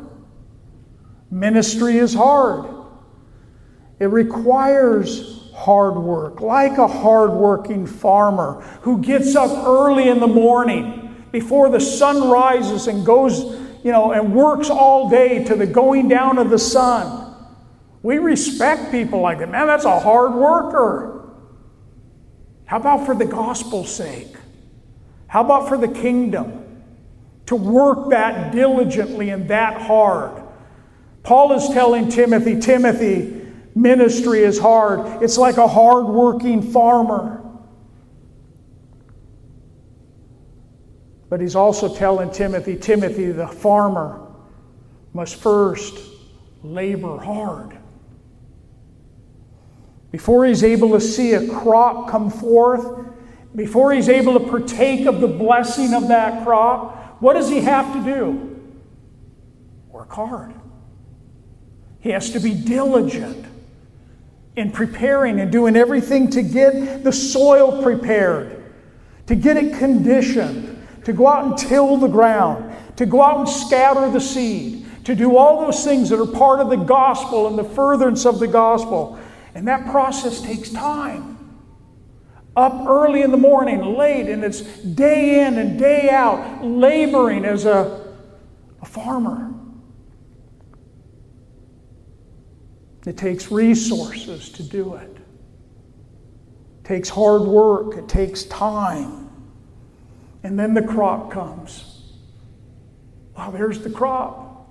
Ministry is hard. It requires hard work, like a hardworking farmer who gets up early in the morning before the sun rises and goes, you know, and works all day to the going down of the sun. We respect people like that. Man, that's a hard worker. How about for the gospel's sake? How about for the kingdom? To work that diligently and that hard. Paul is telling Timothy, Timothy, Ministry is hard. It's like a hard working farmer. But he's also telling Timothy Timothy, the farmer, must first labor hard. Before he's able to see a crop come forth, before he's able to partake of the blessing of that crop, what does he have to do? Work hard. He has to be diligent in preparing and doing everything to get the soil prepared, to get it conditioned, to go out and till the ground, to go out and scatter the seed, to do all those things that are part of the gospel and the furtherance of the gospel. And that process takes time. Up early in the morning, late, and it's day in and day out, laboring as a, a farmer. It takes resources to do it. It takes hard work, it takes time. And then the crop comes. Wow, there's the crop.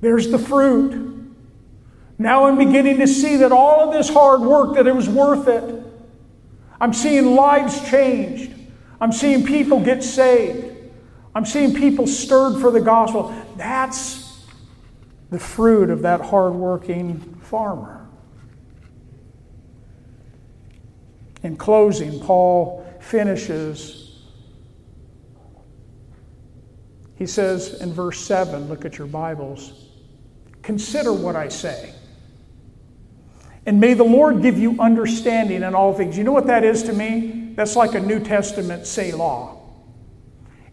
There's the fruit. Now I'm beginning to see that all of this hard work that it was worth it. I'm seeing lives changed. I'm seeing people get saved. I'm seeing people stirred for the gospel. That's the fruit of that hardworking farmer. In closing, Paul finishes. He says in verse 7, look at your Bibles, consider what I say. And may the Lord give you understanding in all things. You know what that is to me? That's like a New Testament Selah.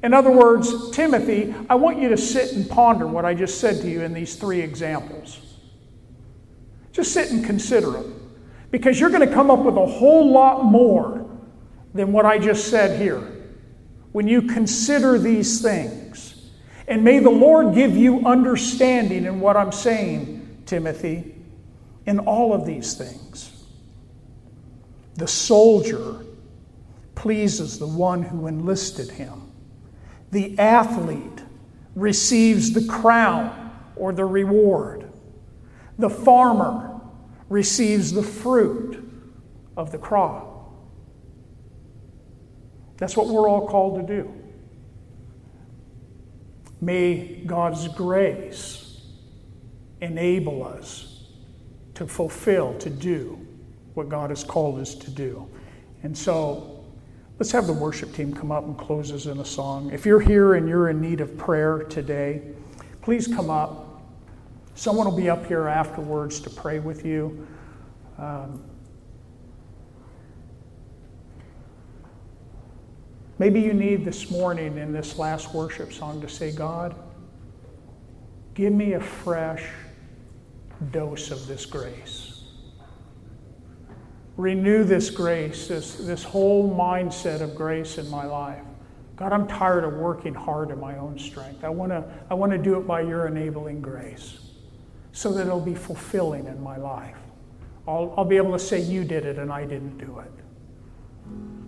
In other words, Timothy, I want you to sit and ponder what I just said to you in these three examples. Just sit and consider them. Because you're going to come up with a whole lot more than what I just said here when you consider these things. And may the Lord give you understanding in what I'm saying, Timothy in all of these things. The soldier pleases the one who enlisted him. The athlete receives the crown or the reward. The farmer receives the fruit of the crop. That's what we're all called to do. May God's grace enable us to fulfill, to do what God has called us to do. And so let's have the worship team come up and close us in a song. If you're here and you're in need of prayer today, please come up. Someone will be up here afterwards to pray with you. Um, maybe you need this morning in this last worship song to say, God, give me a fresh dose of this grace. Renew this grace, this, this whole mindset of grace in my life. God, I'm tired of working hard in my own strength. I want to I wanna do it by your enabling grace so that it'll be fulfilling in my life. I'll, I'll be able to say, You did it and I didn't do it.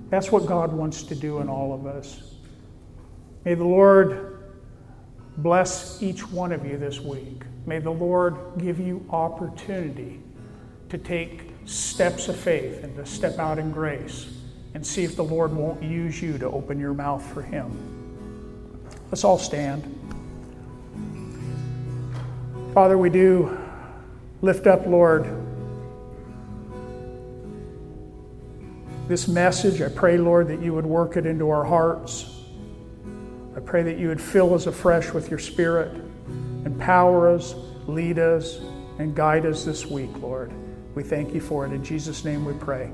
That's what God wants to do in all of us. May the Lord bless each one of you this week. May the Lord give you opportunity to take steps of faith and to step out in grace and see if the Lord won't use you to open your mouth for Him. Let's all stand. Father, we do lift up, Lord, this message. I pray, Lord, that you would work it into our hearts. I pray that you would fill us afresh with your Spirit. Empower us, lead us, and guide us this week, Lord. We thank you for it. In Jesus' name we pray.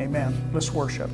Amen. Let's worship.